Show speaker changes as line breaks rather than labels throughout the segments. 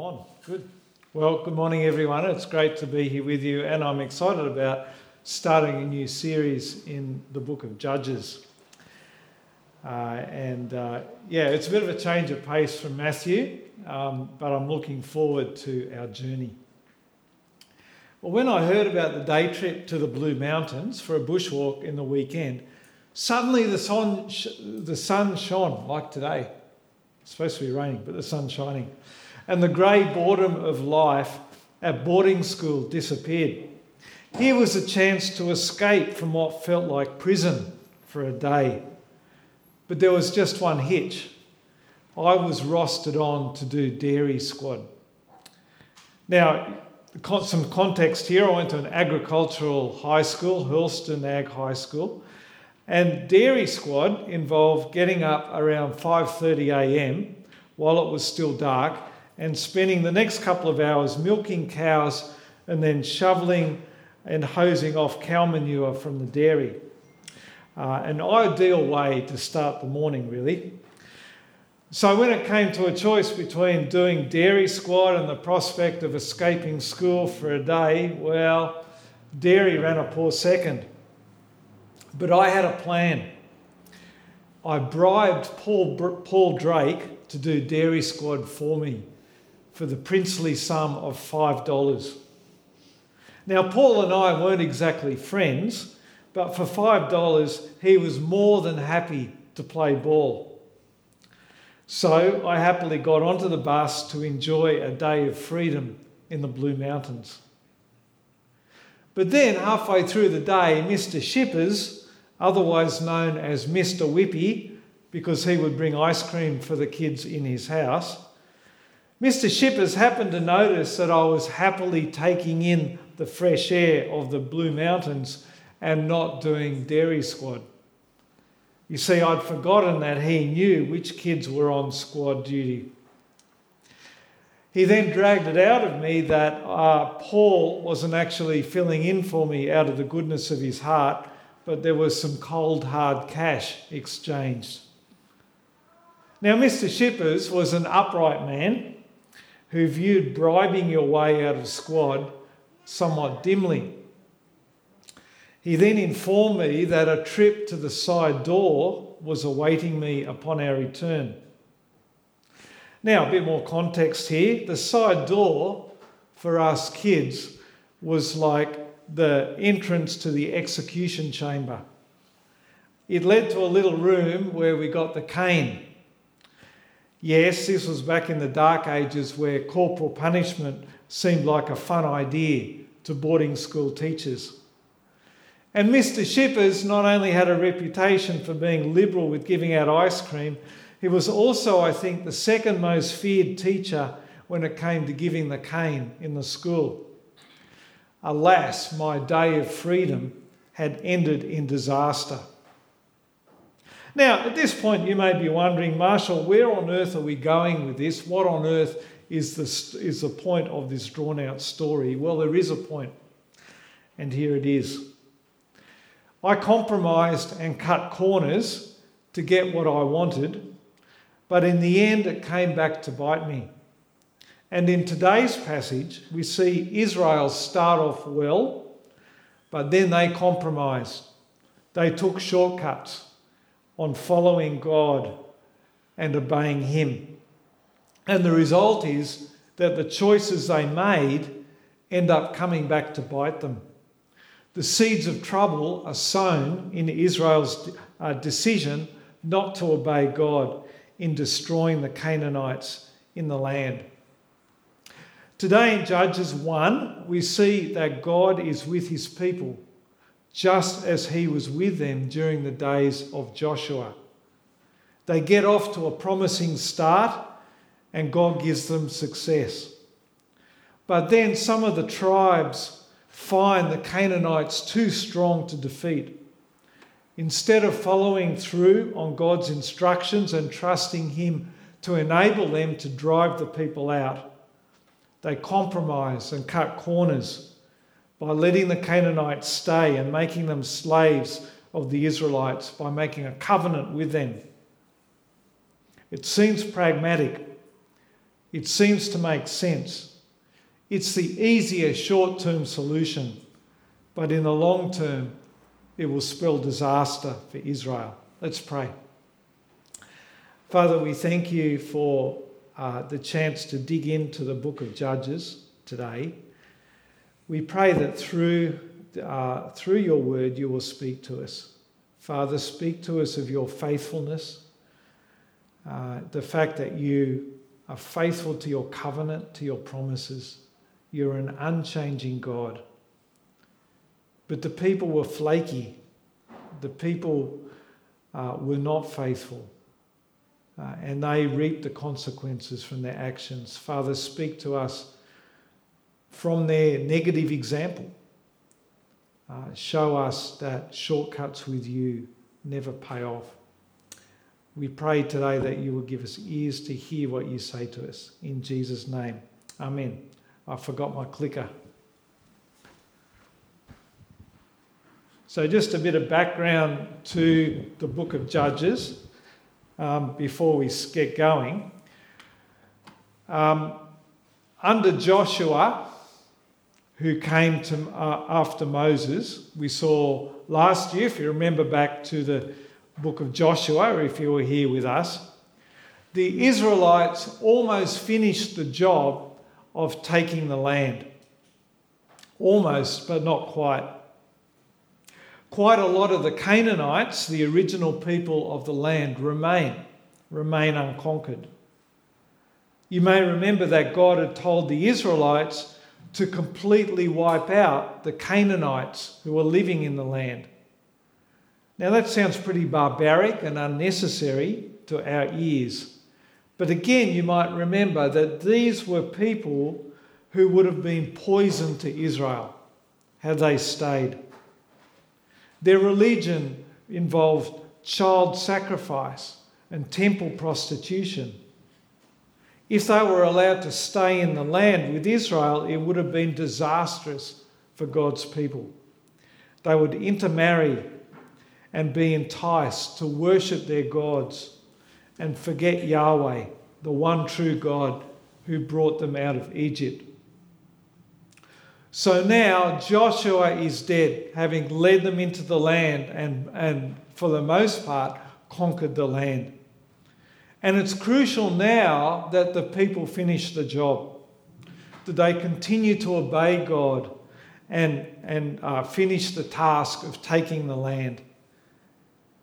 On. Good. Well, good morning, everyone. It's great to be here with you, and I'm excited about starting a new series in the book of Judges. Uh, and uh, yeah, it's a bit of a change of pace from Matthew, um, but I'm looking forward to our journey. Well, when I heard about the day trip to the Blue Mountains for a bushwalk in the weekend, suddenly the sun, the sun shone like today. It's supposed to be raining, but the sun's shining. And the grey boredom of life at boarding school disappeared. Here was a chance to escape from what felt like prison for a day. But there was just one hitch. I was rostered on to do dairy squad. Now, some context here I went to an agricultural high school, Hurlstone Ag High School. And dairy squad involved getting up around 5:30 a.m. while it was still dark and spending the next couple of hours milking cows and then shoveling and hosing off cow manure from the dairy. Uh, an ideal way to start the morning, really. So, when it came to a choice between doing dairy squad and the prospect of escaping school for a day, well, dairy ran a poor second. But I had a plan. I bribed Paul, Paul Drake to do Dairy Squad for me for the princely sum of $5. Now, Paul and I weren't exactly friends, but for $5, he was more than happy to play ball. So I happily got onto the bus to enjoy a day of freedom in the Blue Mountains. But then, halfway through the day, Mr. Shippers otherwise known as Mr. Whippy, because he would bring ice cream for the kids in his house. Mr. Shippers happened to notice that I was happily taking in the fresh air of the Blue Mountains and not doing dairy squad. You see, I'd forgotten that he knew which kids were on squad duty. He then dragged it out of me that uh, Paul wasn't actually filling in for me out of the goodness of his heart, but there was some cold hard cash exchanged. Now, Mr. Shippers was an upright man who viewed bribing your way out of squad somewhat dimly. He then informed me that a trip to the side door was awaiting me upon our return. Now, a bit more context here. The side door for us kids was like the entrance to the execution chamber. It led to a little room where we got the cane. Yes, this was back in the dark ages where corporal punishment seemed like a fun idea to boarding school teachers. And Mr. Shippers not only had a reputation for being liberal with giving out ice cream, he was also, I think, the second most feared teacher when it came to giving the cane in the school. Alas, my day of freedom had ended in disaster. Now, at this point, you may be wondering, Marshall, where on earth are we going with this? What on earth is the, is the point of this drawn out story? Well, there is a point, and here it is. I compromised and cut corners to get what I wanted, but in the end, it came back to bite me. And in today's passage, we see Israel start off well, but then they compromised. They took shortcuts on following God and obeying Him. And the result is that the choices they made end up coming back to bite them. The seeds of trouble are sown in Israel's uh, decision not to obey God in destroying the Canaanites in the land. Today in Judges 1, we see that God is with his people, just as he was with them during the days of Joshua. They get off to a promising start, and God gives them success. But then some of the tribes find the Canaanites too strong to defeat. Instead of following through on God's instructions and trusting Him to enable them to drive the people out, they compromise and cut corners by letting the Canaanites stay and making them slaves of the Israelites by making a covenant with them. It seems pragmatic, It seems to make sense. It's the easier short term solution, but in the long term, it will spell disaster for Israel. Let's pray. Father, we thank you for uh, the chance to dig into the book of Judges today. We pray that through, uh, through your word you will speak to us. Father, speak to us of your faithfulness, uh, the fact that you are faithful to your covenant, to your promises. You're an unchanging God. But the people were flaky, the people uh, were not faithful. Uh, and they reap the consequences from their actions. Father, speak to us from their negative example. Uh, show us that shortcuts with you never pay off. We pray today that you will give us ears to hear what you say to us. In Jesus' name. Amen. I forgot my clicker. So, just a bit of background to the book of Judges um, before we get going. Um, under Joshua, who came to, uh, after Moses. We saw last year, if you remember back to the book of Joshua, if you were here with us, the Israelites almost finished the job of taking the land. Almost, but not quite. Quite a lot of the Canaanites, the original people of the land, remain, remain unconquered. You may remember that God had told the Israelites to completely wipe out the Canaanites who were living in the land. Now, that sounds pretty barbaric and unnecessary to our ears. But again, you might remember that these were people who would have been poison to Israel had they stayed. Their religion involved child sacrifice and temple prostitution. If they were allowed to stay in the land with Israel, it would have been disastrous for God's people. They would intermarry and be enticed to worship their gods and forget Yahweh, the one true God who brought them out of Egypt. So now Joshua is dead, having led them into the land and, and for the most part, conquered the land. And it's crucial now that the people finish the job, that they continue to obey God and, and uh, finish the task of taking the land.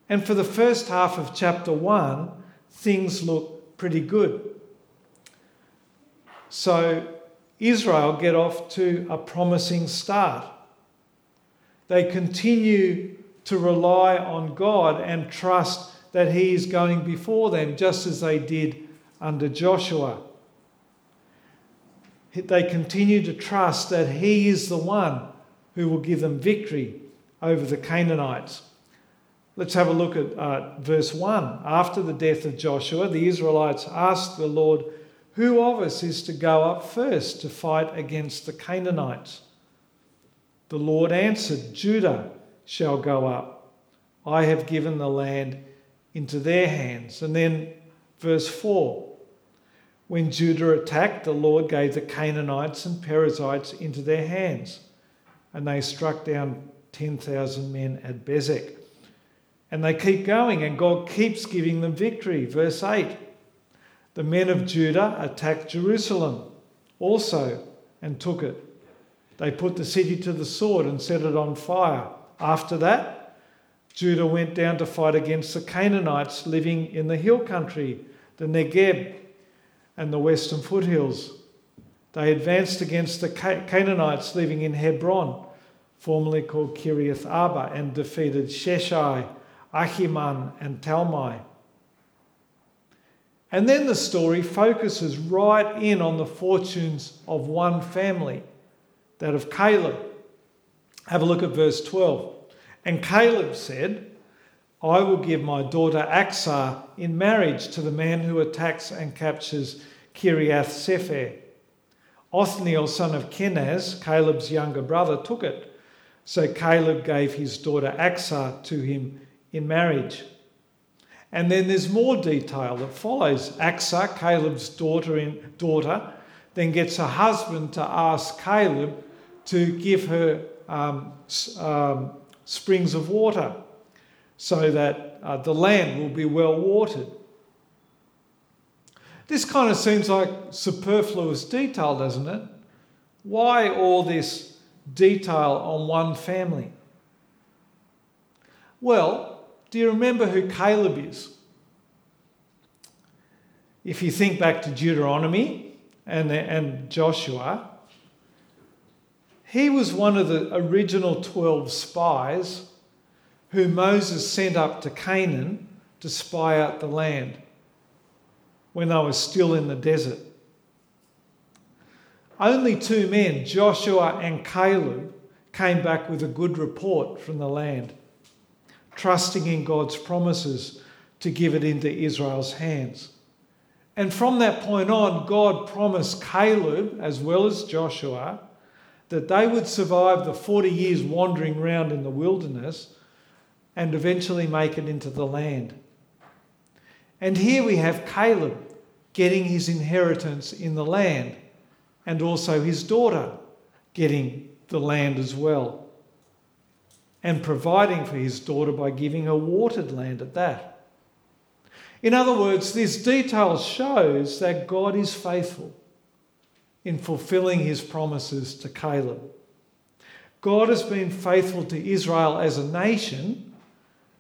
And for the first half of chapter 1, things look pretty good. So Israel get off to a promising start. They continue to rely on God and trust that he is going before them, just as they did under Joshua. They continue to trust that he is the one who will give them victory over the Canaanites. Let's have a look at uh, verse 1. After the death of Joshua, the Israelites asked the Lord, Who of us is to go up first to fight against the Canaanites? The Lord answered, Judah shall go up. I have given the land into their hands. And then verse 4 When Judah attacked, the Lord gave the Canaanites and Perizzites into their hands, and they struck down 10,000 men at Bezek. And they keep going, and God keeps giving them victory. Verse 8 The men of Judah attacked Jerusalem also and took it. They put the city to the sword and set it on fire. After that, Judah went down to fight against the Canaanites living in the hill country, the Negeb, and the western foothills. They advanced against the Canaanites living in Hebron, formerly called Kiriath Arba, and defeated Sheshai, Ahiman, and Talmai. And then the story focuses right in on the fortunes of one family, that of Caleb. Have a look at verse 12. And Caleb said, I will give my daughter Achsah in marriage to the man who attacks and captures Kiriath Sepher. Othniel, son of Kenaz, Caleb's younger brother, took it. So Caleb gave his daughter Achsah to him in marriage. And then there's more detail that follows. Achsah, Caleb's daughter, in, daughter then gets her husband to ask Caleb to give her um, um, springs of water so that uh, the land will be well watered. This kind of seems like superfluous detail, doesn't it? Why all this detail on one family? Well, do you remember who Caleb is? If you think back to Deuteronomy and, and Joshua, he was one of the original 12 spies who Moses sent up to Canaan to spy out the land when they were still in the desert. Only two men, Joshua and Caleb, came back with a good report from the land, trusting in God's promises to give it into Israel's hands. And from that point on, God promised Caleb as well as Joshua that they would survive the 40 years wandering around in the wilderness and eventually make it into the land. And here we have Caleb getting his inheritance in the land, and also his daughter getting the land as well, and providing for his daughter by giving her watered land at that. In other words, this detail shows that God is faithful in fulfilling his promises to Caleb. God has been faithful to Israel as a nation,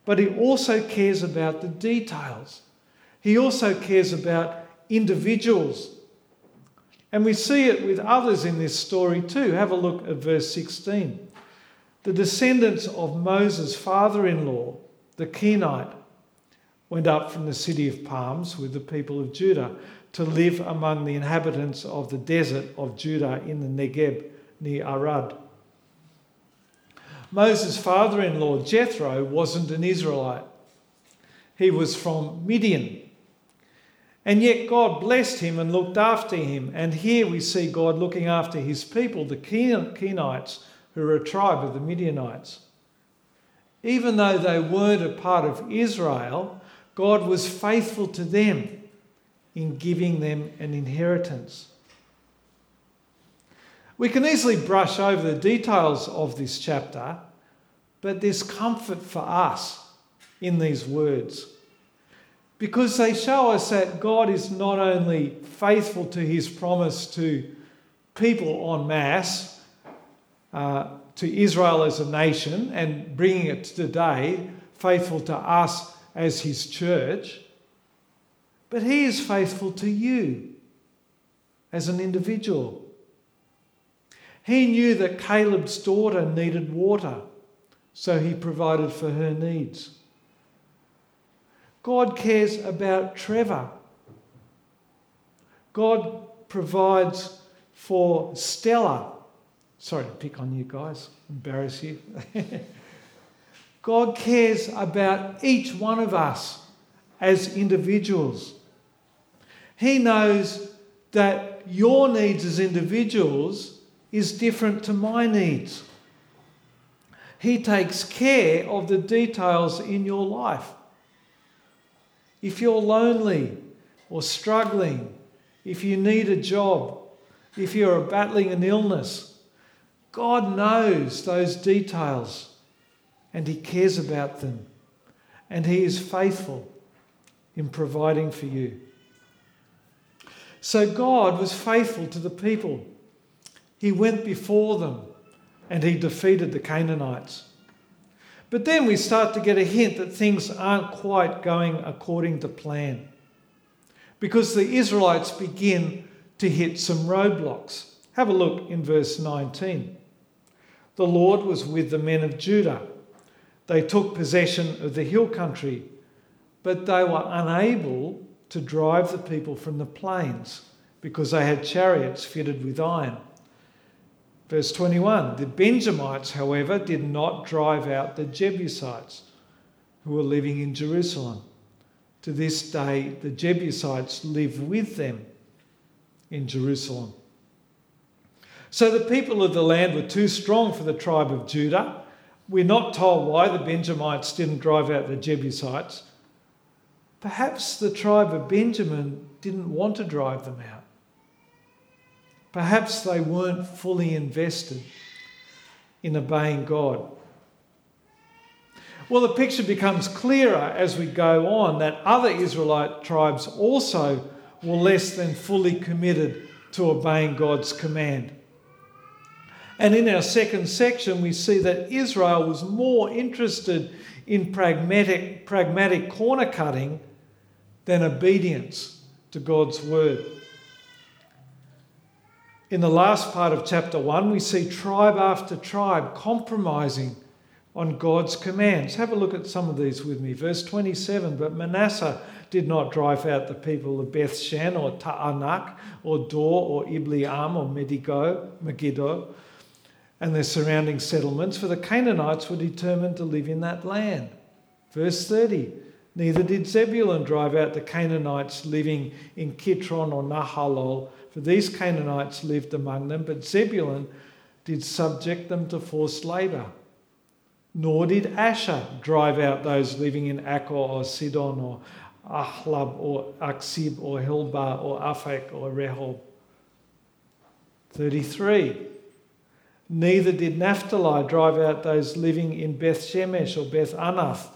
but he also cares about the details. He also cares about individuals. And we see it with others in this story too. Have a look at verse 16. The descendants of Moses' father in law, the Kenite, went up from the city of palms with the people of Judah to live among the inhabitants of the desert of Judah in the Negeb near Arad. Moses' father in law, Jethro, wasn't an Israelite. He was from Midian, and yet God blessed him and looked after him. And here we see God looking after his people, the Kenites, who are a tribe of the Midianites. Even though they weren't a part of Israel, God was faithful to them in giving them an inheritance. We can easily brush over the details of this chapter, but there's comfort for us in these words because they show us that God is not only faithful to his promise to people en masse, uh, to Israel as a nation, and bringing it to today, faithful to us as his church, but he is faithful to you as an individual. He knew that Caleb's daughter needed water, so he provided for her needs. God cares about Trevor. God provides for Stella. Sorry to pick on you guys, embarrass you. God cares about each one of us as individuals. He knows that your needs as individuals is different to my needs. He takes care of the details in your life. If you're lonely or struggling, if you need a job, if you're battling an illness, God knows those details and He cares about them and He is faithful in providing for you. So God was faithful to the people. He went before them and He defeated the Canaanites. But then we start to get a hint that things aren't quite going according to plan. Because the Israelites begin to hit some roadblocks. Have a look in verse 19. The Lord was with the men of Judah. They took possession of the hill country, but they were unable to drive the people from the plains because they had chariots fitted with iron. Verse 21 The Benjamites, however, did not drive out the Jebusites who were living in Jerusalem. To this day, the Jebusites live with them in Jerusalem. So the people of the land were too strong for the tribe of Judah. We're not told why the Benjamites didn't drive out the Jebusites, perhaps the tribe of Benjamin didn't want to drive them out. Perhaps they weren't fully invested in obeying God. Well, the picture becomes clearer as we go on that other Israelite tribes also were less than fully committed to obeying God's command. And in our second section, we see that Israel was more interested in pragmatic, pragmatic corner cutting than obedience to God's word. In the last part of chapter 1, we see tribe after tribe compromising on God's commands. Have a look at some of these with me. Verse 27 But Manasseh did not drive out the people of Beth Shan or Taanach or Dor or Ibleam or Medigo, Megiddo and their surrounding settlements, for the Canaanites were determined to live in that land. Verse 30 Neither did Zebulun drive out the Canaanites living in Kitron or Nahalol, for these Canaanites lived among them, but Zebulun did subject them to forced labour. Nor did Asher drive out those living in Achor or Sidon or Ahlab or Akzib or Helba or Aphek or Rehob. 33. Neither did Naphtali drive out those living in Beth Shemesh or Beth Anath,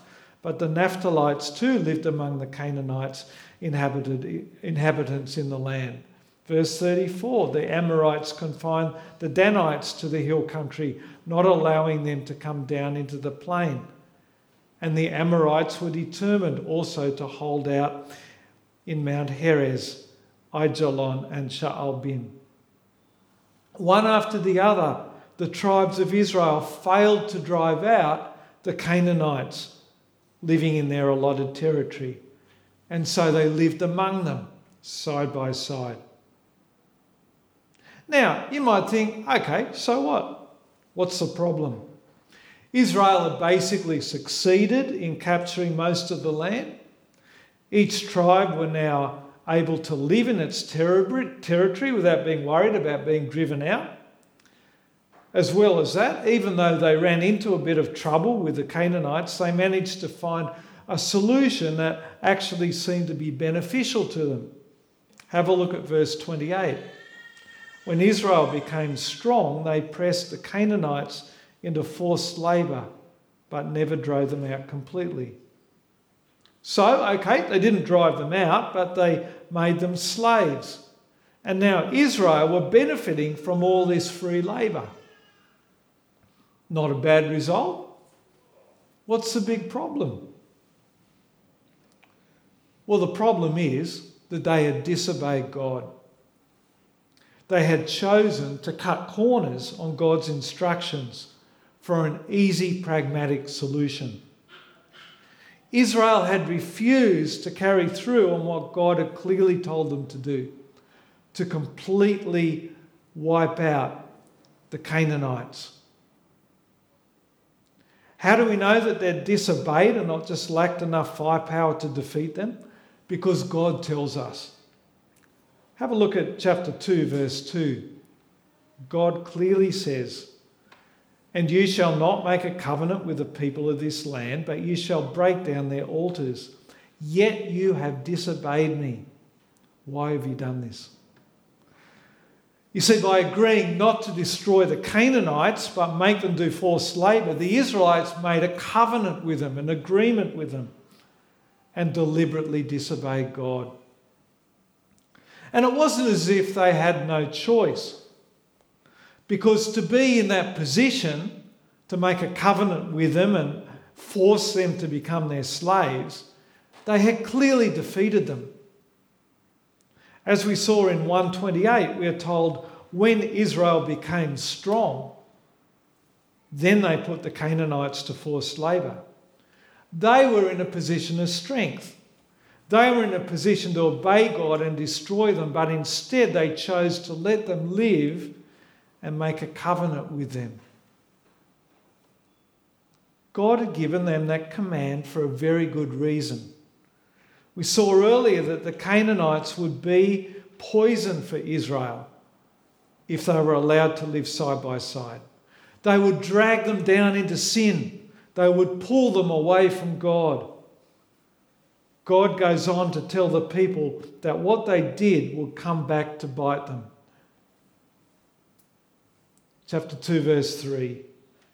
but the Naphtalites too lived among the Canaanites, inhabited, inhabitants in the land. Verse 34 the Amorites confined the Danites to the hill country, not allowing them to come down into the plain. And the Amorites were determined also to hold out in Mount Heres, Aijalon, and Shaalbim. One after the other, the tribes of Israel failed to drive out the Canaanites living in their allotted territory. And so they lived among them side by side. Now, you might think, okay, so what? What's the problem? Israel had basically succeeded in capturing most of the land. Each tribe were now able to live in its territory without being worried about being driven out. As well as that, even though they ran into a bit of trouble with the Canaanites, they managed to find a solution that actually seemed to be beneficial to them. Have a look at verse 28. When Israel became strong, they pressed the Canaanites into forced labour, but never drove them out completely. So, okay, they didn't drive them out, but they made them slaves. And now Israel were benefiting from all this free labour. Not a bad result. What's the big problem? Well, the problem is that they had disobeyed God. They had chosen to cut corners on God's instructions for an easy, pragmatic solution. Israel had refused to carry through on what God had clearly told them to do to completely wipe out the Canaanites. How do we know that they're disobeyed and not just lacked enough firepower to defeat them? Because God tells us. Have a look at chapter 2, verse 2. God clearly says, And you shall not make a covenant with the people of this land, but you shall break down their altars. Yet you have disobeyed me. Why have you done this? You see, by agreeing not to destroy the Canaanites but make them do forced labour, the Israelites made a covenant with them, an agreement with them, and deliberately disobeyed God. And it wasn't as if they had no choice. Because to be in that position, to make a covenant with them and force them to become their slaves, they had clearly defeated them. As we saw in 128, we are told when Israel became strong, then they put the Canaanites to forced labour. They were in a position of strength. They were in a position to obey God and destroy them, but instead they chose to let them live and make a covenant with them. God had given them that command for a very good reason. We saw earlier that the Canaanites would be poison for Israel if they were allowed to live side by side. They would drag them down into sin, they would pull them away from God. God goes on to tell the people that what they did will come back to bite them. Chapter 2, verse 3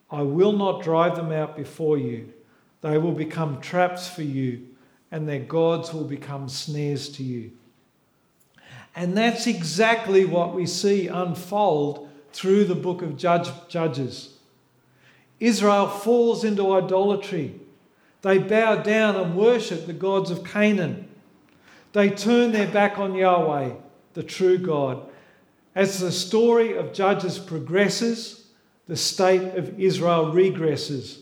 I will not drive them out before you, they will become traps for you, and their gods will become snares to you. And that's exactly what we see unfold through the book of Judge, Judges. Israel falls into idolatry. They bow down and worship the gods of Canaan. They turn their back on Yahweh, the true God. As the story of Judges progresses, the state of Israel regresses.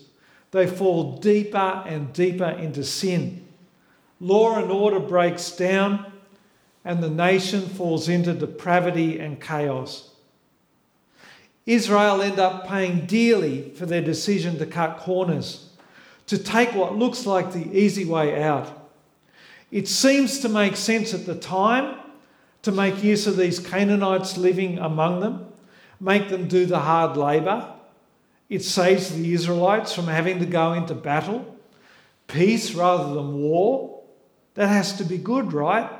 They fall deeper and deeper into sin. Law and order breaks down, and the nation falls into depravity and chaos. Israel end up paying dearly for their decision to cut corners, to take what looks like the easy way out. It seems to make sense at the time to make use of these Canaanites living among them, make them do the hard labour. It saves the Israelites from having to go into battle, peace rather than war. That has to be good, right?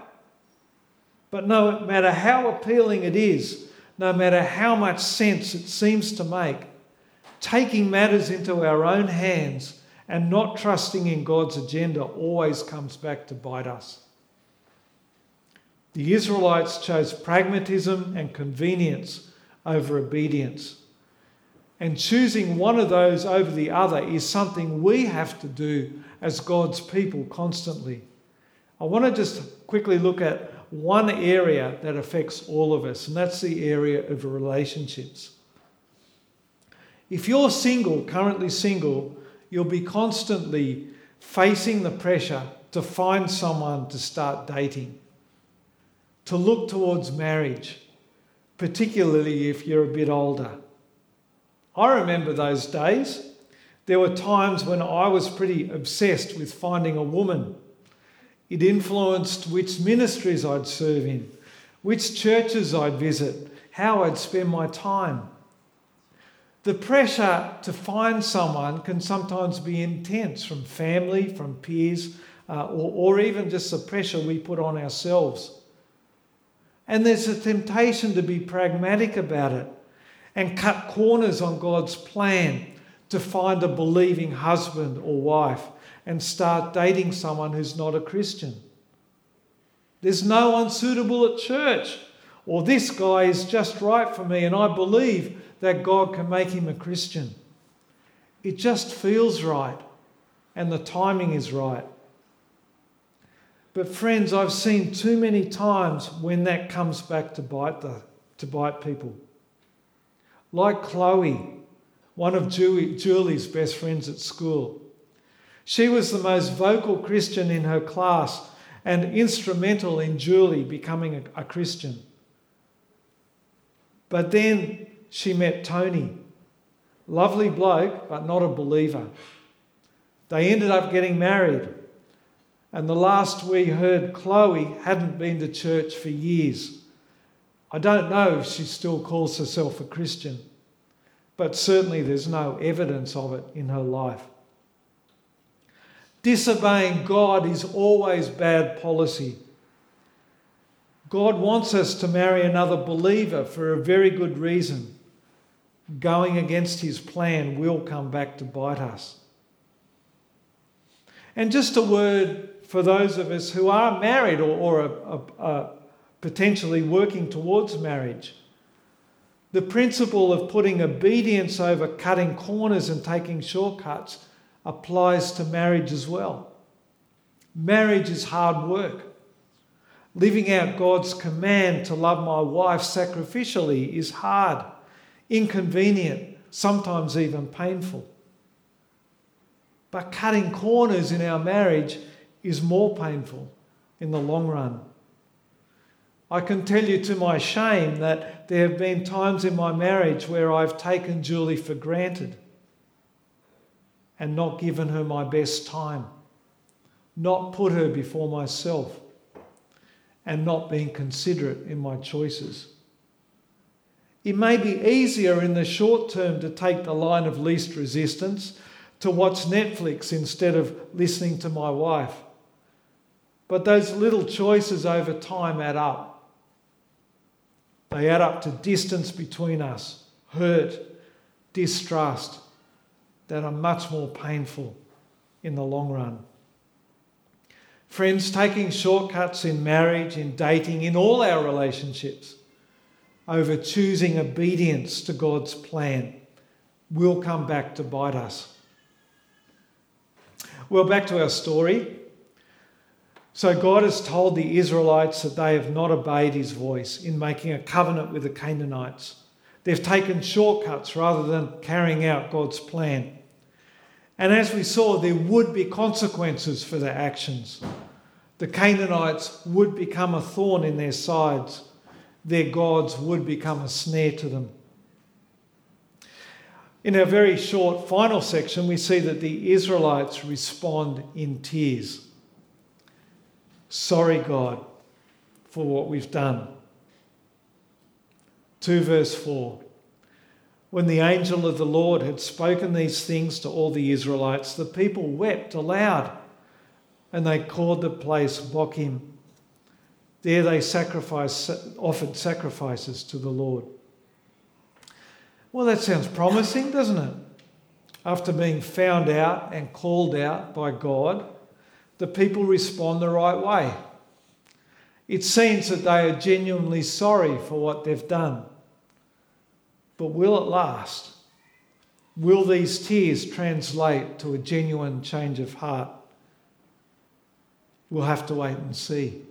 But no matter how appealing it is, no matter how much sense it seems to make, taking matters into our own hands and not trusting in God's agenda always comes back to bite us. The Israelites chose pragmatism and convenience over obedience. And choosing one of those over the other is something we have to do as God's people constantly. I want to just quickly look at one area that affects all of us, and that's the area of relationships. If you're single, currently single, you'll be constantly facing the pressure to find someone to start dating, to look towards marriage, particularly if you're a bit older. I remember those days. There were times when I was pretty obsessed with finding a woman it influenced which ministries I'd serve in, which churches I'd visit, how I'd spend my time. The pressure to find someone can sometimes be intense from family, from peers, uh, or, or even just the pressure we put on ourselves. And there's a temptation to be pragmatic about it and cut corners on God's plan to find a believing husband or wife and start dating someone who's not a Christian. There's no one suitable at church, or this guy is just right for me, and I believe that God can make him a Christian. It just feels right, and the timing is right. But, friends, I've seen too many times when that comes back to bite, the, to bite people. Like Chloe, one of Julie's best friends at school. She was the most vocal Christian in her class and instrumental in Julie becoming a, a Christian. But then she met Tony, lovely bloke, but not a believer. They ended up getting married. And the last we heard, Chloe hadn't been to church for years. I don't know if she still calls herself a Christian, but certainly there's no evidence of it in her life. Disobeying God is always bad policy. God wants us to marry another believer for a very good reason. Going against his plan will come back to bite us. And just a word for those of us who are married or, or potentially working towards marriage. The principle of putting obedience over cutting corners and taking shortcuts applies to marriage as well. Marriage is hard work. Living out God's command to love my wife sacrificially is hard, inconvenient, sometimes even painful. But cutting corners in our marriage is more painful in the long run. I can tell you to my shame that there have been times in my marriage where I've taken Julie for granted and not given her my best time, not put her before myself, and not being considerate in my choices. It may be easier in the short term to take the line of least resistance, to watch Netflix instead of listening to my wife. But those little choices over time add up. They add up to distance between us, hurt, distrust, that are much more painful in the long run. Friends, taking shortcuts in marriage, in dating, in all our relationships, over choosing obedience to God's plan will come back to bite us. Well, back to our story. So, God has told the Israelites that they have not obeyed his voice in making a covenant with the Canaanites. They've taken shortcuts rather than carrying out God's plan. And as we saw, there would be consequences for their actions. The Canaanites would become a thorn in their sides, their gods would become a snare to them. In our very short final section, we see that the Israelites respond in tears. Sorry, God, for what we've done. 2 verse 4. When the angel of the Lord had spoken these things to all the Israelites, the people wept aloud and they called the place Bochim. There they sacrificed, offered sacrifices to the Lord. Well, that sounds promising, doesn't it? After being found out and called out by God, the people respond the right way. It seems that they are genuinely sorry for what they've done. But will it last? Will these tears translate to a genuine change of heart? We'll have to wait and see.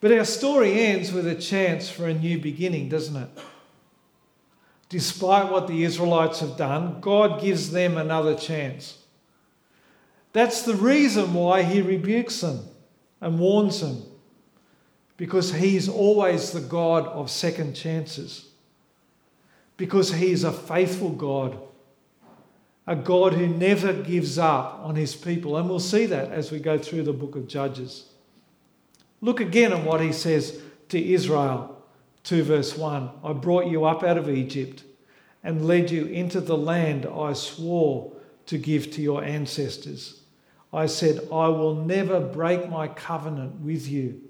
But our story ends with a chance for a new beginning, doesn't it? Despite what the Israelites have done, God gives them another chance. That's the reason why he rebukes them and warns him because he's always the God of second chances, because he's a faithful God a God who never gives up on his people. And we'll see that as we go through the book of Judges. Look again at what he says to Israel 2 verse 1 I brought you up out of Egypt and led you into the land I swore to give to your ancestors. I said, I will never break my covenant with you.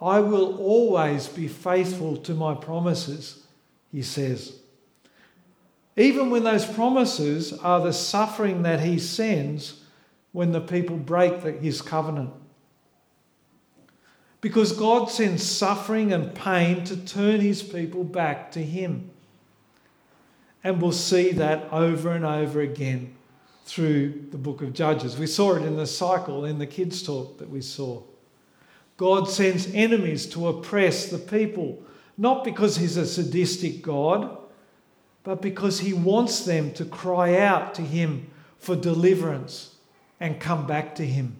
I will always be faithful to my promises, he says. Even when those promises are the suffering that he sends when the people break his covenant. Because God sends suffering and pain to turn his people back to him. And we'll see that over and over again through the book of Judges. We saw it in the cycle in the kids' talk that we saw. God sends enemies to oppress the people, not because he's a sadistic God but because he wants them to cry out to him for deliverance and come back to him.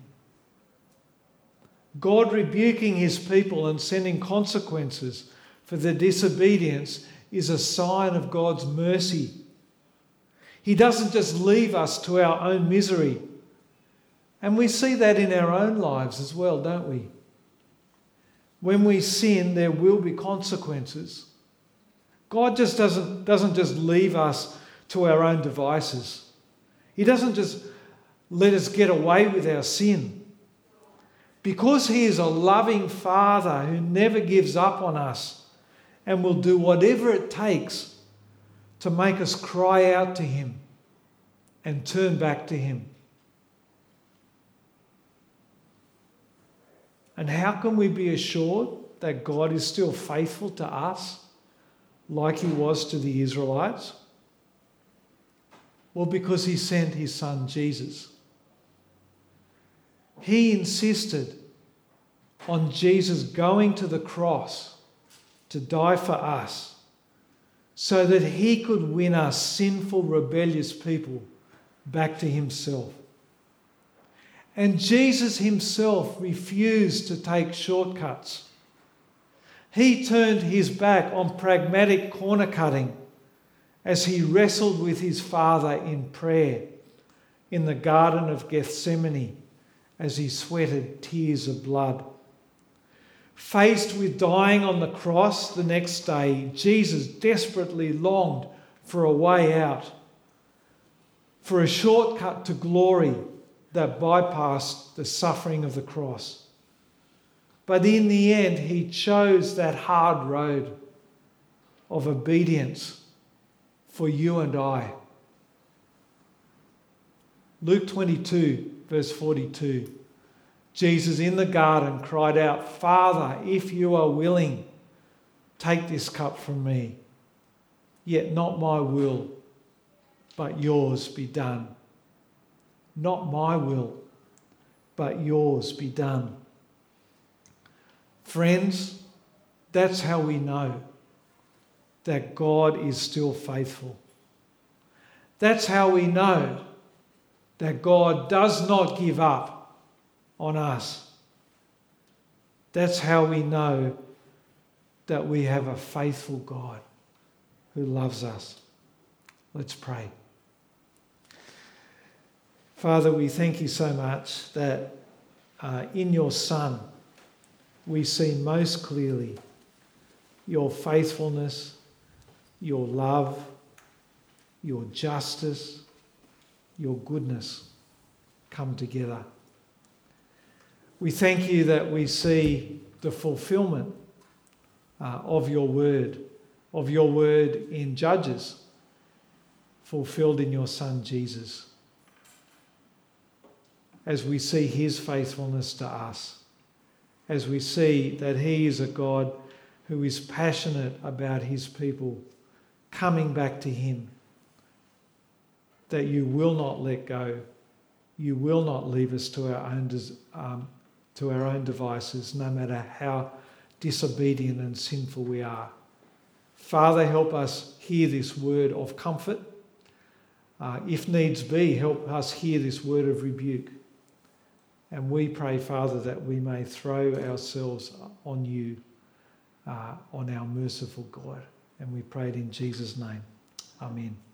God rebuking his people and sending consequences for their disobedience is a sign of God's mercy. He doesn't just leave us to our own misery. And we see that in our own lives as well, don't we? When we sin, there will be consequences. God just doesn't, doesn't just leave us to our own devices. He doesn't just let us get away with our sin. Because He is a loving Father who never gives up on us and will do whatever it takes to make us cry out to Him and turn back to Him. And how can we be assured that God is still faithful to us? like he was to the Israelites? Well, because he sent his son Jesus. He insisted on Jesus going to the cross to die for us so that he could win us sinful, rebellious people back to himself. And Jesus himself refused to take shortcuts. He turned his back on pragmatic corner cutting as he wrestled with his Father in prayer in the Garden of Gethsemane as he sweated tears of blood. Faced with dying on the cross the next day, Jesus desperately longed for a way out, for a shortcut to glory, that bypassed the suffering of the cross. But in the end, he chose that hard road of obedience for you and I. Luke 22, verse 42. Jesus in the garden cried out, Father, if you are willing, take this cup from me. Yet not my will, but yours be done. Not my will, but yours be done. Friends, that's how we know that God is still faithful. That's how we know that God does not give up on us. That's how we know that we have a faithful God who loves us. Let's pray. Father, we thank you so much that uh, in your Son we see most clearly your faithfulness, your love, your justice, your goodness come together. We thank you that we see the fulfillment uh, of your word, of your word in Judges, fulfilled in your Son Jesus. As we see his faithfulness to us, as we see that he is a God who is passionate about his people coming back to him, that you will not let go, you will not leave us to our own, um, to our own devices, no matter how disobedient and sinful we are. Father, help us hear this word of comfort. Uh, if needs be, help us hear this word of rebuke. And we pray, Father, that we may throw ourselves on you, uh, on our merciful God. And we pray it in Jesus' name. Amen.